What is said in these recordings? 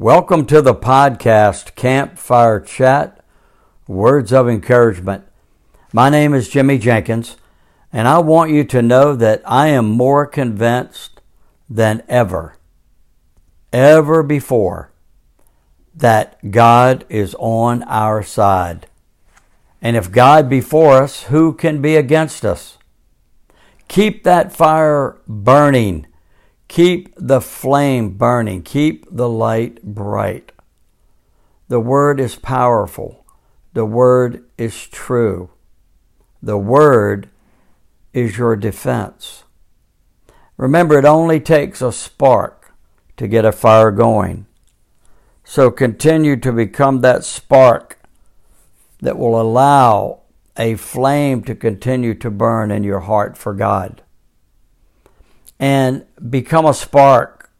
Welcome to the podcast Campfire Chat Words of Encouragement. My name is Jimmy Jenkins, and I want you to know that I am more convinced than ever, ever before, that God is on our side. And if God be for us, who can be against us? Keep that fire burning Keep the flame burning, keep the light bright. The Word is powerful, the Word is true. The Word is your defense. Remember, it only takes a spark to get a fire going. So continue to become that spark that will allow a flame to continue to burn in your heart for God and become a spark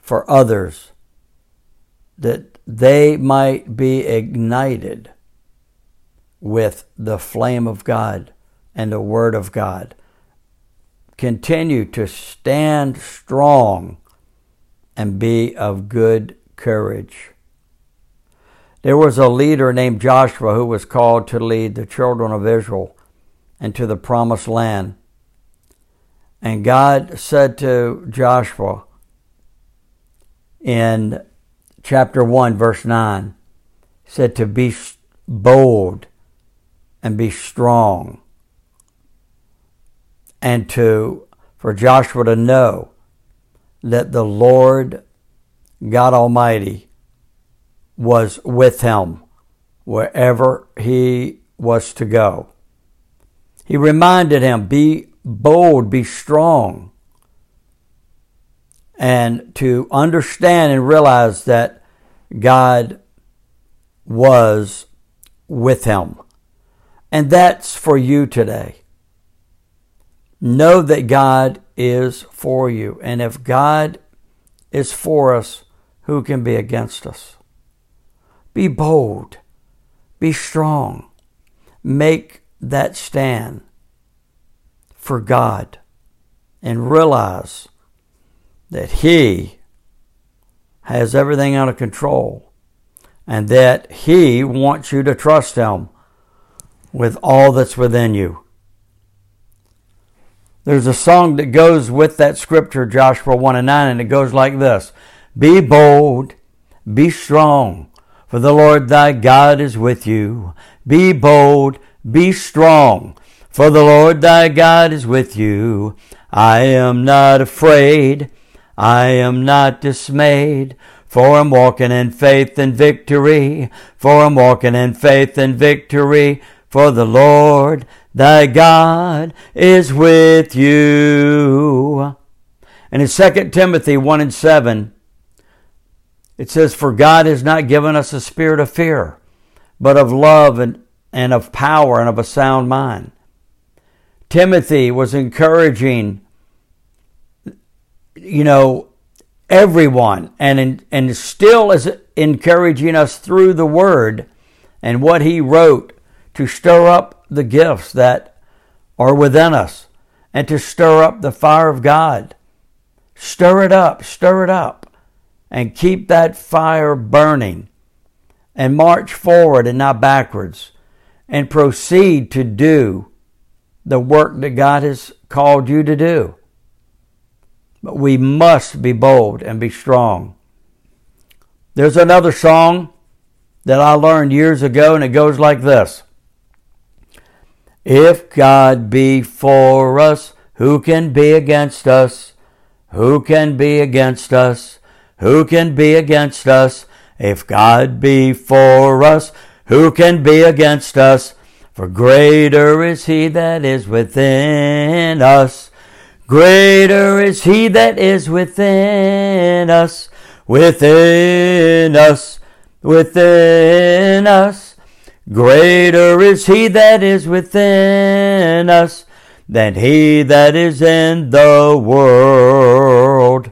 for others that they might be ignited with the flame of God and the Word of God. Continue to stand strong and be of good courage. There was a leader named Joshua who was called to lead the children of Israel into the promised land. And God said to Joshua in chapter 1, verse 9, said to be bold and be strong. And to for Joshua to know that the Lord God Almighty was with him wherever he was to go. He reminded him, Be bold, be strong, and to understand and realize that God was with him. And that's for you today. Know that God is for you. And if God is for us, who can be against us? Be bold. Be strong. Make that stand for God and realize that He has everything under control and that He wants you to trust Him with all that's within you. There's a song that goes with that scripture, Joshua 1 and 9, and it goes like this Be bold, be strong, for the Lord thy God is with you. Be bold, be strong, for the Lord thy God is with you. I am not afraid. I am not dismayed. For I'm walking in faith and victory. For I'm walking in faith and victory. For the Lord thy God is with you. And in 2 Timothy 1 and 7, it says, For God has not given us a spirit of fear, but of love and, and of power and of a sound mind. Timothy was encouraging, you know, everyone and, and still is encouraging us through the word and what he wrote to stir up the gifts that are within us and to stir up the fire of God. Stir it up, stir it up, and keep that fire burning and march forward and not backwards and proceed to do the work that God has called you to do. But we must be bold and be strong. There's another song that I learned years ago, and it goes like this If God be for us, who can be against us? Who can be against us? Who can be against us? If God be for us, who can be against us? For greater is he that is within us. Greater is he that is within us, within us, within us. Greater is he that is within us than he that is in the world.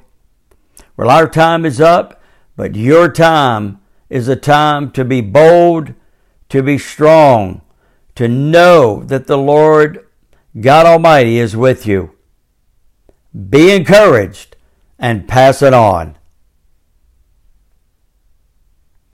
Well, our time is up, but your time is a time to be bold, to be strong, to know that the Lord God Almighty is with you. Be encouraged and pass it on.